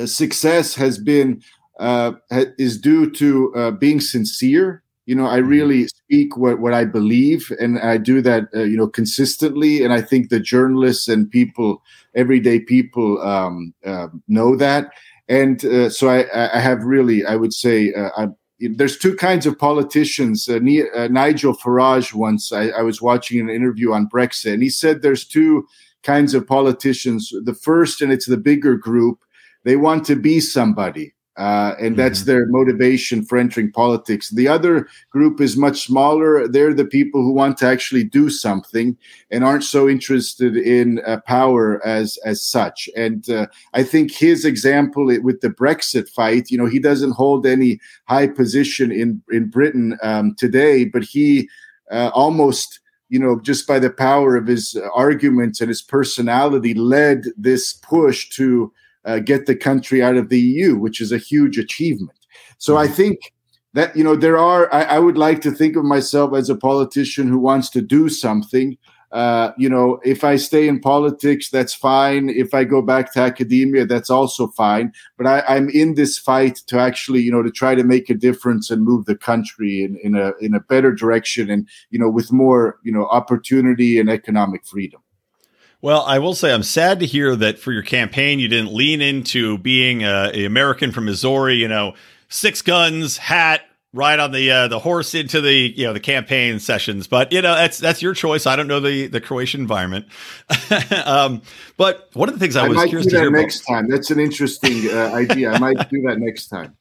success has been uh, is due to uh, being sincere. You know, I mm-hmm. really speak what, what I believe, and I do that, uh, you know, consistently. And I think the journalists and people, everyday people, um, uh, know that. And so I, I have really, I would say, I'm there's two kinds of politicians. Uh, uh, Nigel Farage once I, I, was watching an interview on Brexit, and he said there's two kinds of politicians. The first, and it's the bigger group, they want to be somebody. Uh, and mm-hmm. that's their motivation for entering politics. The other group is much smaller. They're the people who want to actually do something and aren't so interested in uh, power as as such. And uh, I think his example with the Brexit fight, you know, he doesn't hold any high position in in Britain um, today, but he uh, almost you know, just by the power of his arguments and his personality, led this push to uh, get the country out of the EU, which is a huge achievement. So I mm-hmm. think that you know there are. I, I would like to think of myself as a politician who wants to do something. Uh, you know, if I stay in politics, that's fine. If I go back to academia, that's also fine. But I, am in this fight to actually, you know, to try to make a difference and move the country in, in a in a better direction, and you know, with more, you know, opportunity and economic freedom. Well, I will say I'm sad to hear that for your campaign you didn't lean into being a, a American from Missouri. You know, six guns, hat, ride on the uh, the horse into the you know the campaign sessions. But you know that's that's your choice. I don't know the the Croatian environment. um, but one of the things I, I was curious to hear next about, time. That's an interesting uh, idea. I might do that next time.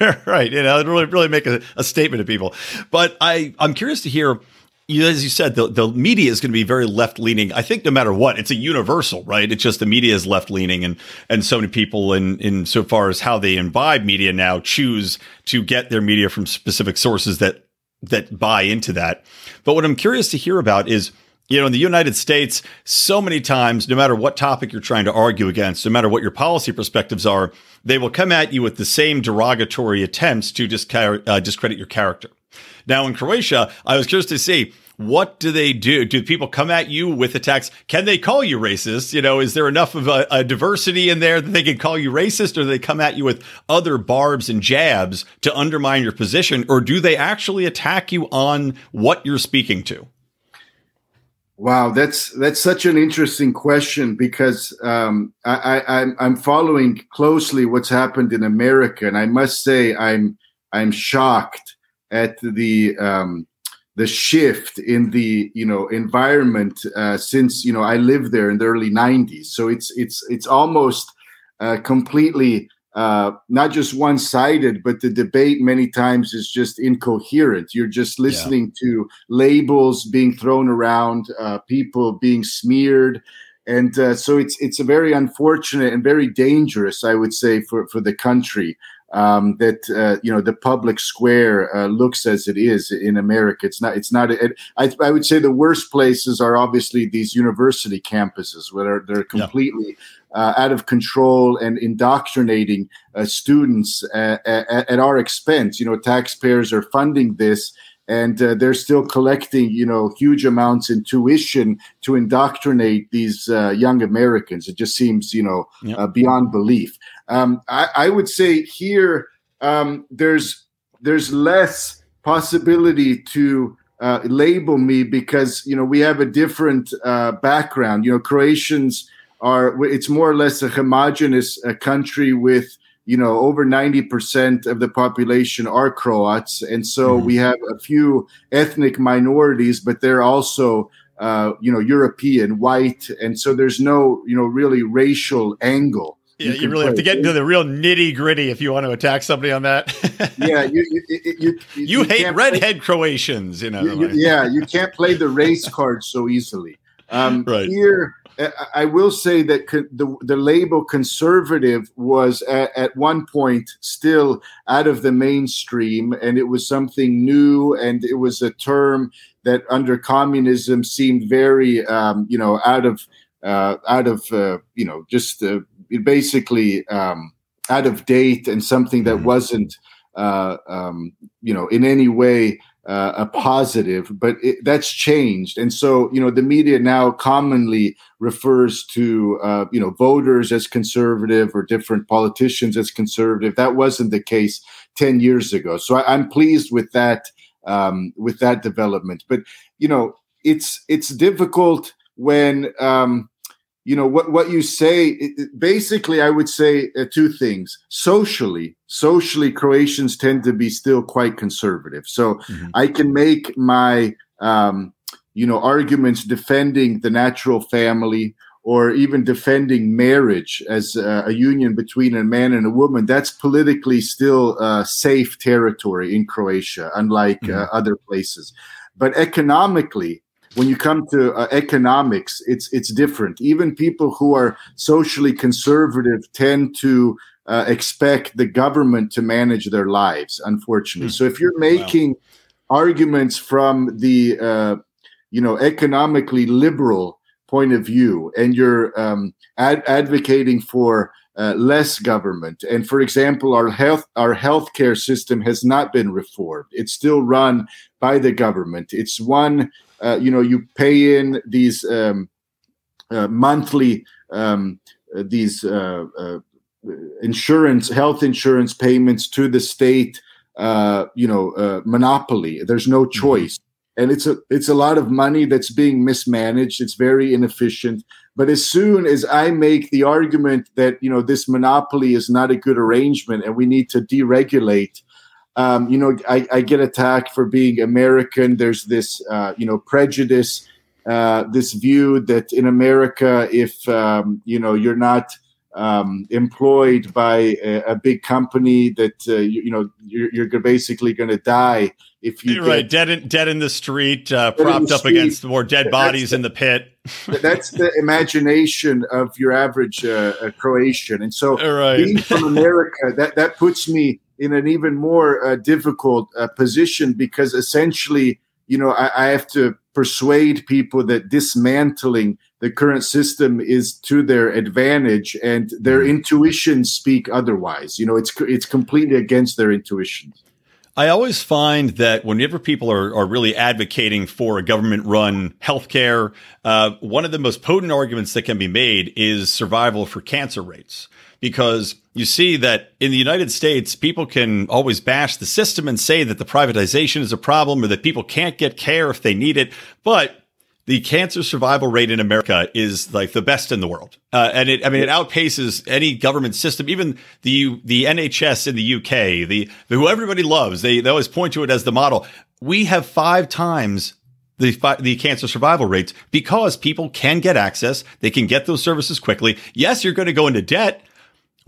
right. You know, really really make a, a statement to people. But I I'm curious to hear you, as you said, the, the media is going to be very left leaning. I think no matter what, it's a universal, right? It's just the media is left leaning, and and so many people in in so far as how they imbibe media now choose to get their media from specific sources that that buy into that. But what I'm curious to hear about is. You know, in the United States, so many times, no matter what topic you're trying to argue against, no matter what your policy perspectives are, they will come at you with the same derogatory attempts to uh, discredit your character. Now, in Croatia, I was curious to see what do they do? Do people come at you with attacks? Can they call you racist? You know, is there enough of a, a diversity in there that they can call you racist, or do they come at you with other barbs and jabs to undermine your position, or do they actually attack you on what you're speaking to? Wow, that's that's such an interesting question because um, I, I, I'm I'm following closely what's happened in America, and I must say I'm I'm shocked at the um, the shift in the you know environment uh, since you know I lived there in the early '90s. So it's it's it's almost uh, completely uh, not just one sided, but the debate many times is just incoherent. You're just listening yeah. to labels being thrown around, uh, people being smeared. And uh, so it's it's a very unfortunate and very dangerous, I would say, for, for the country um, that uh, you know the public square uh, looks as it is in America. It's not. It's not. It, I, I, would say the worst places are obviously these university campuses where they're, completely yeah. uh, out of control and indoctrinating uh, students at, at, at, our expense. You know, taxpayers are funding this. And uh, they're still collecting, you know, huge amounts in tuition to indoctrinate these uh, young Americans. It just seems, you know, beyond belief. Um, I, I, would say here um, there's there's less possibility to uh, label me because you know we have a different uh, background. You know, Croatians are it's more or less a homogenous uh, country with you know over 90% of the population are croats and so mm-hmm. we have a few ethnic minorities but they're also uh, you know european white and so there's no you know really racial angle yeah, you, you really have to get into the real nitty gritty if you want to attack somebody on that. yeah, you you, you, you, you hate redhead play, Croatians, you know. yeah, you can't play the race card so easily. Um, right. Here, I will say that the the label conservative was at, at, one point still out of the mainstream, and it was something new, and it was a term that under communism seemed very, um, you know, out of uh, out of uh, you know just. Uh, basically um, out of date and something that mm-hmm. wasn't uh, um, you know in any way uh, a positive but it, that's changed. And so you know the media now commonly refers to uh, you know voters as conservative or different politicians as conservative. That wasn't the case 10 years ago. So I, am pleased with that um, with that development. But you know it's it's difficult when um, you know what what you say it, basically i would say uh, two things socially socially croatians tend to be still quite conservative so mm-hmm. i can make my um, you know arguments defending the natural family or even defending marriage as uh, a union between a man and a woman that's politically still uh, safe territory in croatia unlike uh, mm-hmm. other places but economically when you come to uh, economics, it's it's different. Even people who are socially conservative tend to uh, expect the government to manage their lives. Unfortunately, mm. so if you're making wow. arguments from the uh, you know economically liberal point of view, and you're um, ad- advocating for uh, less government. And for example, our health our healthcare system has not been reformed. It's still run by the government. It's one uh, you know you pay in these um, uh, monthly um, uh, these uh, uh, insurance health insurance payments to the state you know monopoly. There's no mm-hmm. choice. And it's a it's a lot of money that's being mismanaged. It's very inefficient. But as soon as i make the argument that you know this monopoly is not a good arrangement and we need to deregulate um, you know, I, I, get attacked for being American. There's this, uh, you know, prejudice, uh, this view that in America, if um, you know you're not um, employed by a, a, big company, that uh, you, you, know you're, you're basically going to die if you right dead in dead in the street, uh, propped up street. against more dead bodies the, in the pit. that's the imagination of your average uh, Croatian, and so right. being from America, that that puts me in an even more uh, difficult uh, position because essentially, you know, I, I, have to persuade people that dismantling the current system is to their advantage, and their mm-hmm. intuitions speak otherwise. You know, it's it's completely against their intuitions. I always find that whenever people are, are really advocating for a government run healthcare, uh, one of the most potent arguments that can be made is survival for cancer rates. Because you see that in the United States, people can always bash the system and say that the privatization is a problem or that people can't get care if they need it. But the cancer survival rate in America is like the best in the world. Uh, and it, I mean, it outpaces any government system, even the, the NHS in the UK, the, the who everybody loves. They, they always point to it as the model. We have five times the, the cancer survival rates because people can get access. They can get those services quickly. Yes, you're going to go into debt.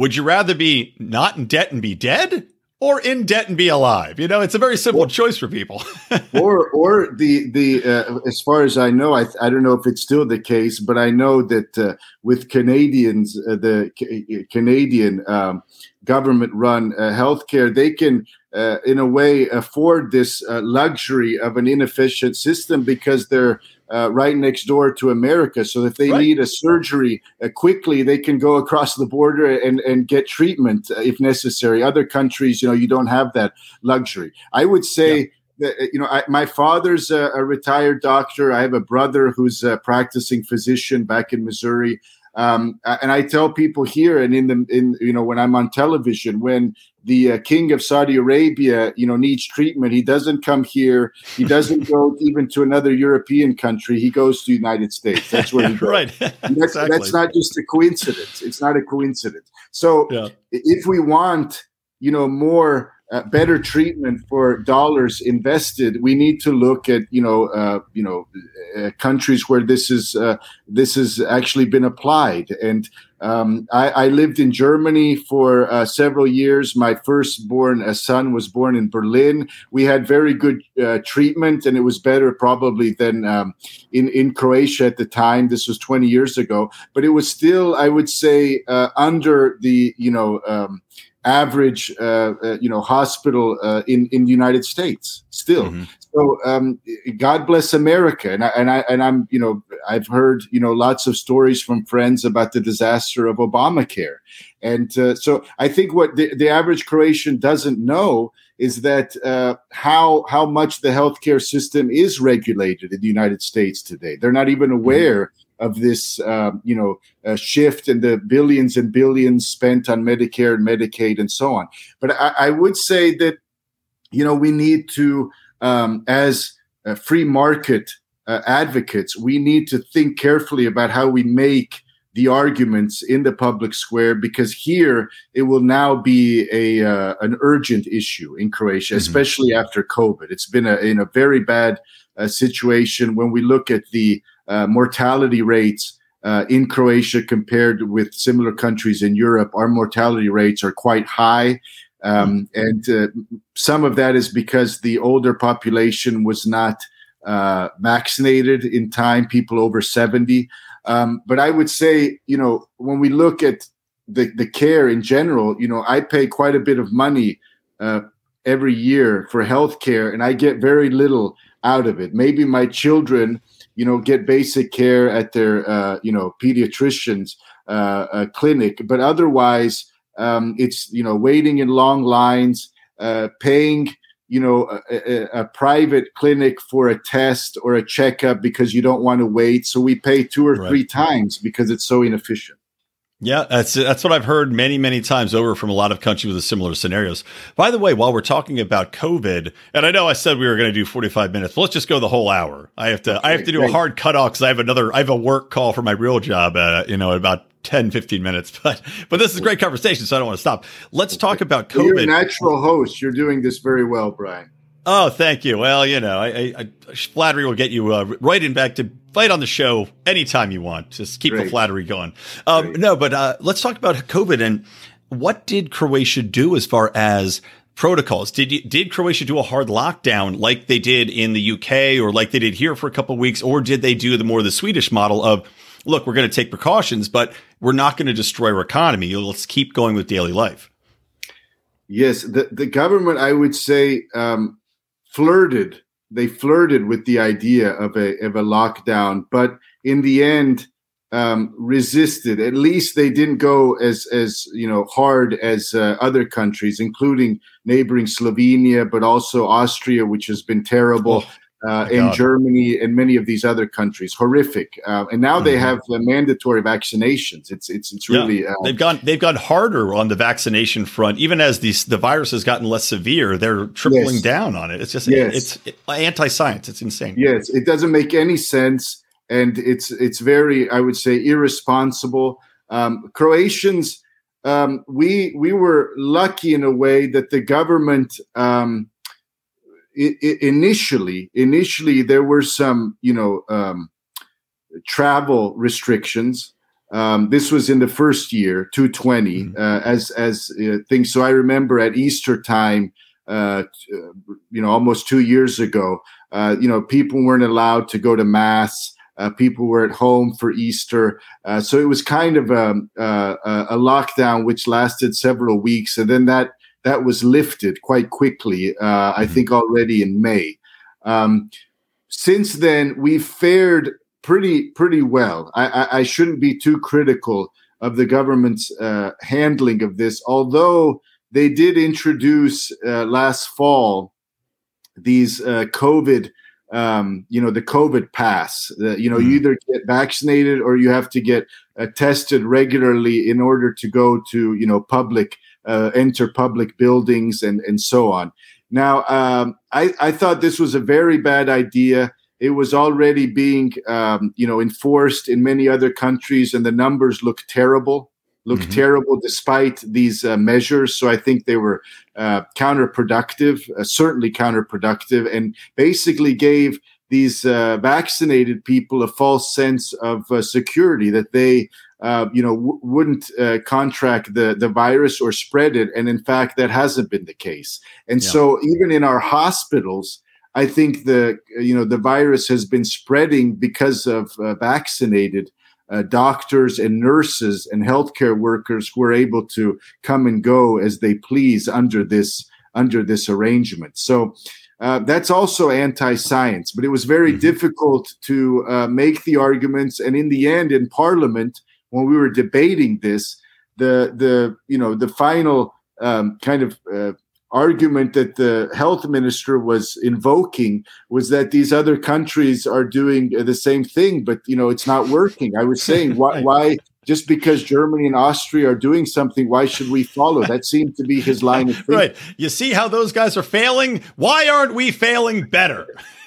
Would you rather be not in debt and be dead or in debt and be alive. You know, it's a very simple or, choice for people. or, or the the uh, as far as I know, I I don't know if it's still the case, but I know that uh, with Canadians, uh, the C- Canadian um, government-run uh, healthcare, they can. Uh, in a way, afford this uh, luxury of an inefficient system because they're uh, right next door to America. So if they right. need a surgery uh, quickly, they can go across the border and, and get treatment uh, if necessary. Other countries, you know, you don't have that luxury. I would say. Yeah. That, uh, you know, I, my father's a, a, retired doctor. I have a brother who's a practicing physician back in Missouri. Um, and I tell people here and in the in you know when I'm on television when the uh, king of Saudi Arabia you know needs treatment. He doesn't come here. He doesn't go even to another European country. He goes to the United States. That's where he goes. Right. That's, exactly. that's not just a coincidence. It's not a coincidence. So yeah. if we want you know more uh, better treatment for dollars invested, we need to look at you know uh, you know uh, countries where this is uh, this has actually been applied. And um, I, I, lived in Germany for uh, several years. My firstborn uh, son was born in Berlin. We had very good treatment, and it was better probably than um, in in Croatia at the time. This was 20 years ago, but it was still, I would say, under the you know. Um, average uh, uh, you know hospital uh, in in the United States still. Mm-hmm. So um, God bless America, and I, and I and I'm you know I've heard you know lots of stories from friends about the disaster of Obamacare, and uh, so I think what the, the average Croatian doesn't know is that uh, how how much the healthcare system is regulated in the United States today. They're not even mm-hmm. aware. Mm-hmm of this, uh, you know, uh, shift and the billions and billions spent on Medicare and Medicaid and so on. But I, I would say that, you know, we need to, um, as free market uh, advocates, we need to think carefully about how we make the arguments in the public square because here it will now be a uh, an urgent issue in Croatia, mm-hmm. especially after COVID. It's been a, in a very bad uh, situation when we look at the uh, mortality rates uh, in Croatia compared with similar countries in Europe, our mortality rates are quite high. Um, and uh, some of that is because the older population was not uh, vaccinated in time, people over 70. Um, but I would say, you know, when we look at the, the care in general, you know, I pay quite a bit of money uh, every year for health care, and I get very little out of it. Maybe my children you know get basic care at their uh, you know pediatrician's uh, uh, clinic. But otherwise um, it's you know waiting in long lines uh, paying you know a, a, a, private clinic for a test or a checkup because you don't want to wait. So we pay two or right. three times because it's so inefficient yeah, that's that's what I've heard many many times over from a lot of countries with similar scenarios. By the way, while we're talking about COVID, and I know I said we were going to do 45 minutes, but let's just go the whole hour. I have to okay, I have to do great. a hard cutoff cuz I have another I have a work call for my real job uh, you know, about 10 15 minutes. But but this is a great conversation, so I don't want to stop. Let's talk about COVID. You're a natural host. You're doing this very well, Brian. Oh, thank you. Well, you know, I, I, I flattery will get you uh, right in back to fight on the show anytime you want. Just keep Great. the flattery going. Um, no, but uh, let's talk about COVID and what did Croatia do as far as protocols? Did you, did Croatia do a hard lockdown like they did in the UK or like they did here for a couple of weeks, or did they do the more the Swedish model of look, we're going to take precautions, but we're not going to destroy our economy. Let's keep going with daily life. Yes, the the government, I would say, um, flirted they flirted with the idea of a of a lockdown, but in the end, um, resisted. At least they didn't go as as you know hard as uh, other countries, including neighboring Slovenia, but also Austria, which has been terrible. Oh. Uh, in Germany and many of these other countries, horrific. Uh, and now mm-hmm. they have uh, mandatory vaccinations. It's it's it's really yeah. Uh, they've gone they've gone harder on the vaccination front. Even as the the virus has gotten less severe, they're tripling yes. down on it. It's just yes. it's, it's anti science. It's insane. Yes, it doesn't make any sense and it's it's very I would say irresponsible. Um, Croatians, um, we we were lucky in a way that the government um, I- I initially initially there were some you know um, travel restrictions. Um, this was in the first year, 220, mm-hmm. uh, as as uh, things. So I remember at Easter time, uh, you know, almost two years ago, uh, you know, people weren't allowed to go to mass. Uh, people were at home for Easter. Uh, so it was kind of um, uh, a, a, lockdown which lasted several weeks. And then that, that was lifted quite quickly, uh, I mm-hmm. think already in May. Um, since then, we've fared pretty, pretty well. I, I, I, shouldn't be too critical of the government's uh, handling of this, although they did introduce uh, last fall these COVID um, you know the COVID pass. you know, mm. you either get vaccinated or you have to get uh, tested regularly in order to go to you know public uh, enter public buildings and and so on. Now, um, I, I thought this was a very bad idea. It was already being um, you know enforced in many other countries, and the numbers look terrible Look mm-hmm. terrible despite these uh, measures. So I think they were uh, counterproductive, uh, certainly counterproductive, and basically gave these uh, vaccinated people a false sense of uh, security that they. Uh, you know, w- wouldn't contract the the virus or spread it, and in fact, that hasn't been the case. And yeah. so, even in our hospitals, I think the you know the virus has been spreading because of vaccinated uh, doctors and nurses and healthcare workers who are able to come and go as they please under this under this arrangement. So uh, that's also anti-science. But it was very mm-hmm. difficult to uh, make the arguments, and in the end, in Parliament, when we were debating this, the the you know the final um, kind of uh, argument that the health minister was invoking was that these other countries are doing the same thing but you know it's not working. I was saying why, why just because germany and austria are doing something why should we follow? That seemed to be his line of thinking. right. You see how those guys are failing? Why aren't we failing better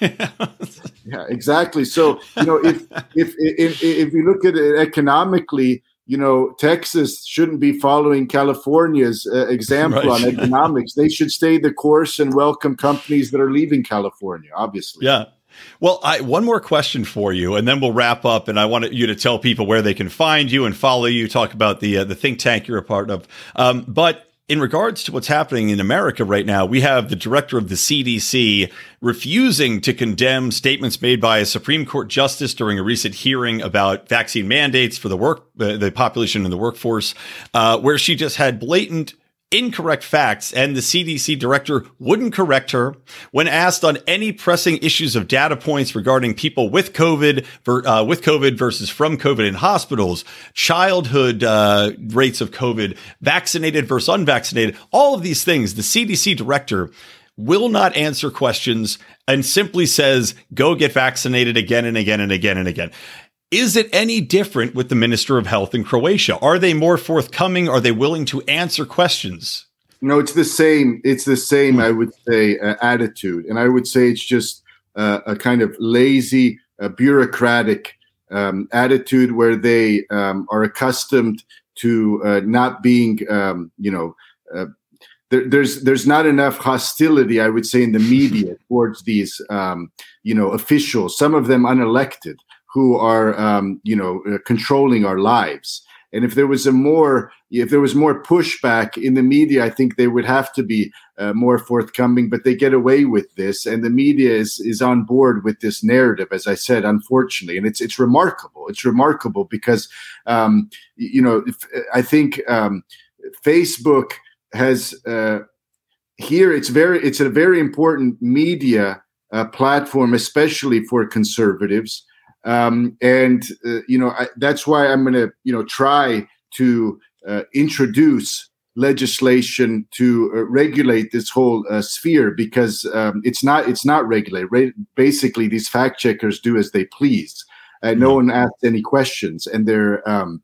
yeah exactly so you know if if if, if you look at it economically you know, Texas shouldn't be following California's uh, example right. on economics. they should stay the course and welcome companies that are leaving California, obviously. Yeah. Well, I, one more question for you, and then we'll wrap up. And I want you to tell people where they can find you and follow you. Talk about the uh, the think tank you're a part of. Um, but in regards to what's happening in America right now, we have the director of the CDC refusing to condemn statements made by a Supreme Court justice during a recent hearing about vaccine mandates for the work, the population in the workforce, uh, where she just had blatant incorrect facts, and the CDC director wouldn't correct her when asked on any pressing issues of data points regarding people with COVID, uh, with COVID versus from COVID in hospitals, childhood uh, rates of COVID, vaccinated versus unvaccinated, all of these things. The CDC director will not answer questions and simply says, go get vaccinated again and again and again and again. Is it any different with the Minister of Health in Croatia? Are they more forthcoming? Are they willing to answer questions? No, it's the same. It's the same, I would say, uh, attitude. And I would say it's just uh, a kind of lazy, uh, bureaucratic um, attitude where they um, are accustomed to uh, not being, um, you know, uh, there, there's there's not enough hostility, I would say, in the media towards these, um, you know, officials. Some of them unelected, who are um, you know uh, controlling our lives. And if there was a more if there was more pushback in the media i think they would have to be uh, more forthcoming but they get away with this and the media is is on board with this narrative as i said unfortunately. And it's it's remarkable. It's remarkable because um, you know if, i think um, facebook has uh, here it's very it's a very important media uh, platform especially for conservatives Um, and uh, you know I, that's why I'm going to you know try to uh, introduce legislation to uh, regulate this whole uh, sphere because um, it's not it's not regulated. Right? Basically, these fact checkers do as they please. Uh, no one asks any questions, and they're um,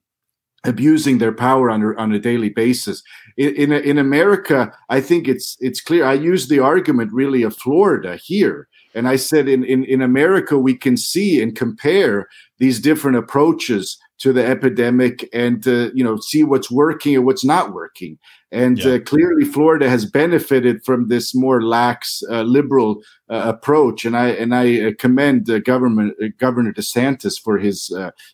abusing their power on a, on a daily basis. In in, in, America, I think it's it's clear. I use the argument really of Florida here, and I said in in, in America we can see and compare these different approaches to the epidemic and uh, you know see what's working and what's not working and yeah. uh, clearly florida has benefited from this more lax uh, liberal uh, approach and i and i uh, commend the government uh, governor desantis for his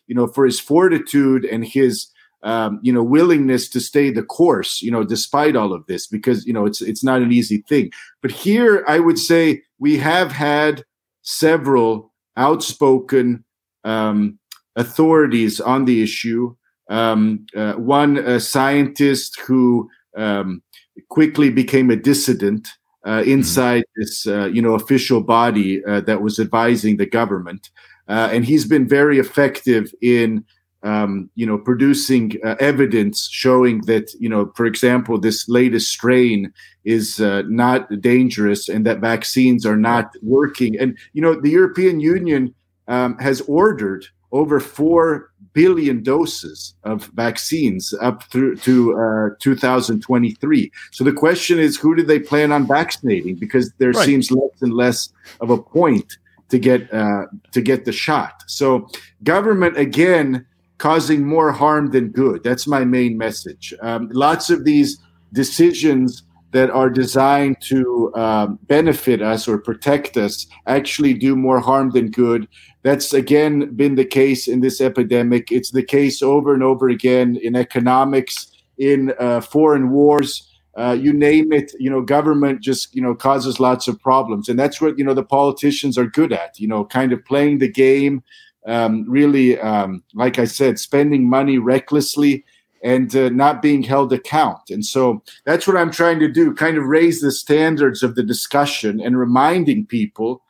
you know for his fortitude and his um, you know willingness to stay the course you know despite all of this because you know it's it's not an easy thing but here i would say we have had several outspoken um, authorities on the issue. Um, uh, one uh, scientist who um, quickly became a dissident uh, mm-hmm. inside mm-hmm. this, uh, you know, official body uh, that was advising the government, uh, and he's been very effective in, um, you know, producing evidence showing that, you know, for example, this latest strain is not dangerous and that vaccines are not working. And you know, the European Union um, has ordered over 4 billion doses of vaccines up through to uh, 2023. So the question is, who do they plan on vaccinating? Because there right. seems less and less of a point to get uh, to get the shot. So government again causing more harm than good. That's my main message. Um, lots of these decisions that are designed to um, benefit us or protect us actually do more harm than good. That's again been the case in this epidemic. It's the case over and over again in economics, in uh, foreign wars. Uh, you name it, you know, government just, you know, causes lots of problems. And that's what, you know, the politicians are good at, you know, kind of playing the game, um, really, um, like I said, spending money recklessly and uh, not being held account. And so that's what I'm trying to do, kind of raise the standards of the discussion and reminding people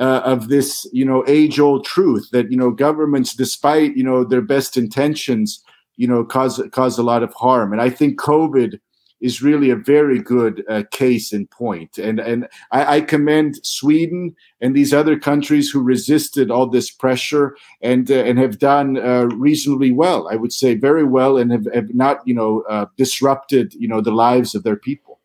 uh, of this, you know, age old truth that, you know, governments, despite, you know, their best intentions, you know, cause, cause a lot of harm. And I think COVID is really a very good uh, case in point. And, and I, I, commend Sweden and these other countries who resisted all this pressure and, uh, and have done uh, reasonably well, I would say very well, and have, have not, you know, uh, disrupted, you know, the lives of their people.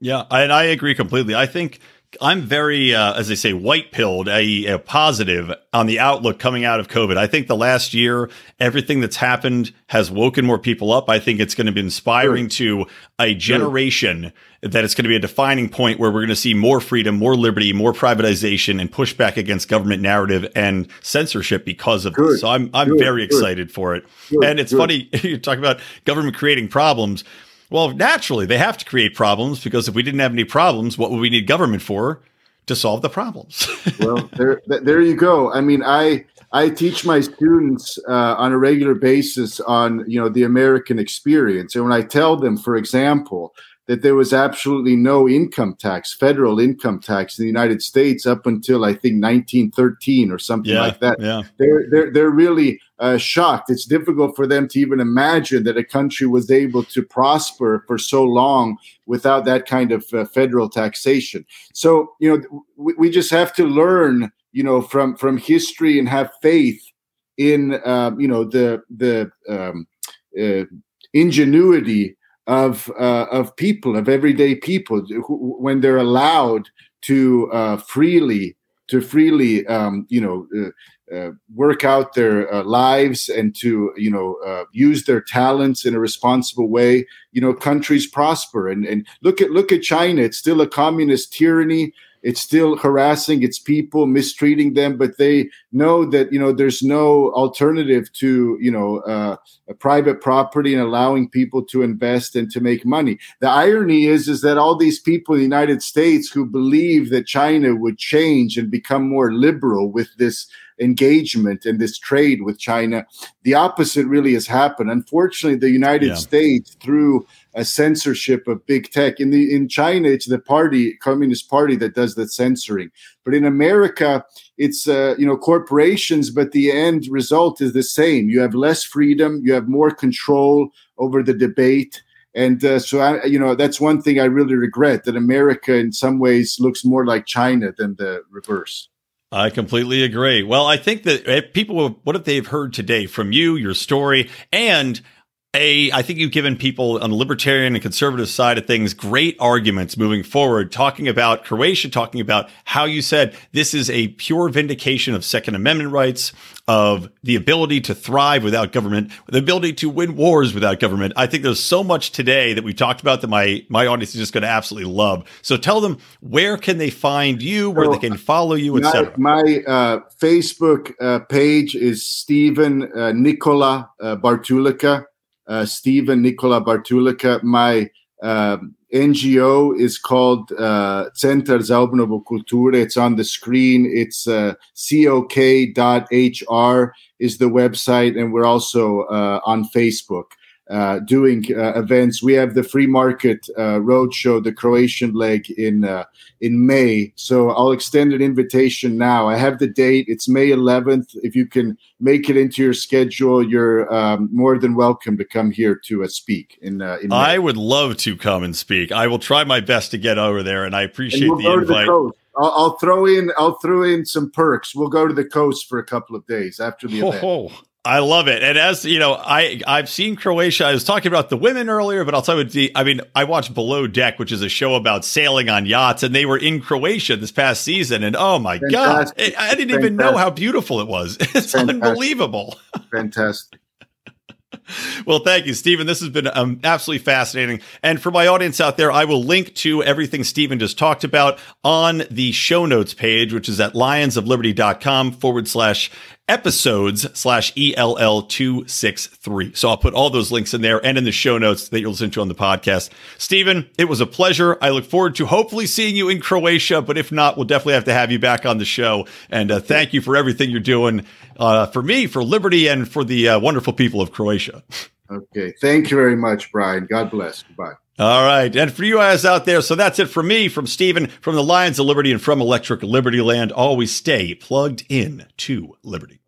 Yeah, and I agree completely. I think I'm very, uh, as they say, white pilled, a, a, positive on the outlook coming out of COVID. I think the last year, everything that's happened has woken more people up. I think it's going to be inspiring sure. to a generation sure. that it's going to be a defining point where we're going to see more freedom, more liberty, more privatization, and pushback against government narrative and censorship because of Good. this. So I'm I'm Good. very excited Good. for it. And it's funny you talk about government creating problems. Well, naturally, they have to create problems because if we didn't have any problems, what would we need government for? To solve the problems. well, there, there you go. I mean, I I teach my students uh, on a regular basis on you know the American experience, and when I tell them, for example, that there was absolutely no income tax, federal income tax in the United States up until I think 1913 or something yeah, like that. Yeah. They're they're they're really uh, shocked. It's difficult for them to even imagine that a country was able to prosper for so long without that kind of uh, federal taxation. So you know we, we just have to learn you know from from history and have faith in uh, you know the the um, uh, ingenuity of uh, of people, of everyday people, who, when they're allowed to uh, freely to freely um, you know uh, uh work out their uh, lives and to you know uh, use their talents in a responsible way you know countries prosper. And and look at look at china. It's still a communist tyranny it's still harassing its people, mistreating them, but they know that you know there's no alternative to you know uh, private property and allowing people to invest and to make money. The irony is is that all these people in the United States who believe that China would change and become more liberal with this engagement and this trade with China. The opposite really has happened. Unfortunately, the United yeah. States, through a censorship of big tech. In the in China, it's the party, Communist Party, that does the censoring. But in America, it's uh, you know corporations, but the end result is the same. You have less freedom, you have more control over the debate. And uh, so, I, you know, that's one thing I really regret that America, in some ways, looks more like China than the reverse. I completely agree. Well, I think that if people, what if they've heard today from you, your story, and a, I think you've given people on the libertarian and conservative side of things great arguments moving forward, talking about Croatia, talking about how you said this is a pure vindication of Second Amendment rights, of the ability to thrive without government, the ability to win wars without government. I think there's so much today that we talked about that my my audience is just going to absolutely love. So tell them where can they find you, where so they can follow you, etc. My, my uh, Facebook uh, page is Stephen uh, Nikola uh, Bartulica uh, Stephen Nikola Bartulica. My um, NGO is called uh, Centar za kulture. It's on the screen. It's uh, cok.hr is the website, and we're also uh, on Facebook uh, doing uh, events. We have the Free Market uh, Roadshow, the Croatian leg in uh, in May. So I'll extend an invitation now. I have the date. It's May 11th. If you can make it into your schedule, you're um, more than welcome to come here to uh, speak. In, uh, in I would love to come and speak. I will try my best to get over there, and I appreciate and we'll the invite. The I'll, I'll, throw in. I'll throw in some perks. We'll go to the coast for a couple of days after the event. Oh, I love it. And as you know, I I've seen Croatia. I was talking about the women earlier, but I'll tell you, the, I mean, I watched Below Deck, which is a show about sailing on yachts, and they were in Croatia this past season. And oh my Fantastic. god, I, I didn't Fantastic. even know how beautiful it was. It's Fantastic. unbelievable. Fantastic. well, thank you, Stephen. This has been um, absolutely fascinating. And for my audience out there, I will link to everything Stephen just talked about on the show notes page, which is at lionsofliberty.com forward slash episodes slash ELL263. So I'll put all those links in there and in the show notes that you'll listen to on the podcast. Stephen, it was a pleasure. I look forward to hopefully seeing you in Croatia, but if not, we'll definitely have to have you back on the show. And uh, thank you for everything you're doing uh, for me, for liberty, and for the uh, wonderful people of Croatia. Okay. Thank you very much, Brian. God bless. Goodbye. All right. And for you guys out there, so that's it for me, from Stephen, from the Lions of Liberty, and from Electric Libertyland. Always stay plugged in to Liberty.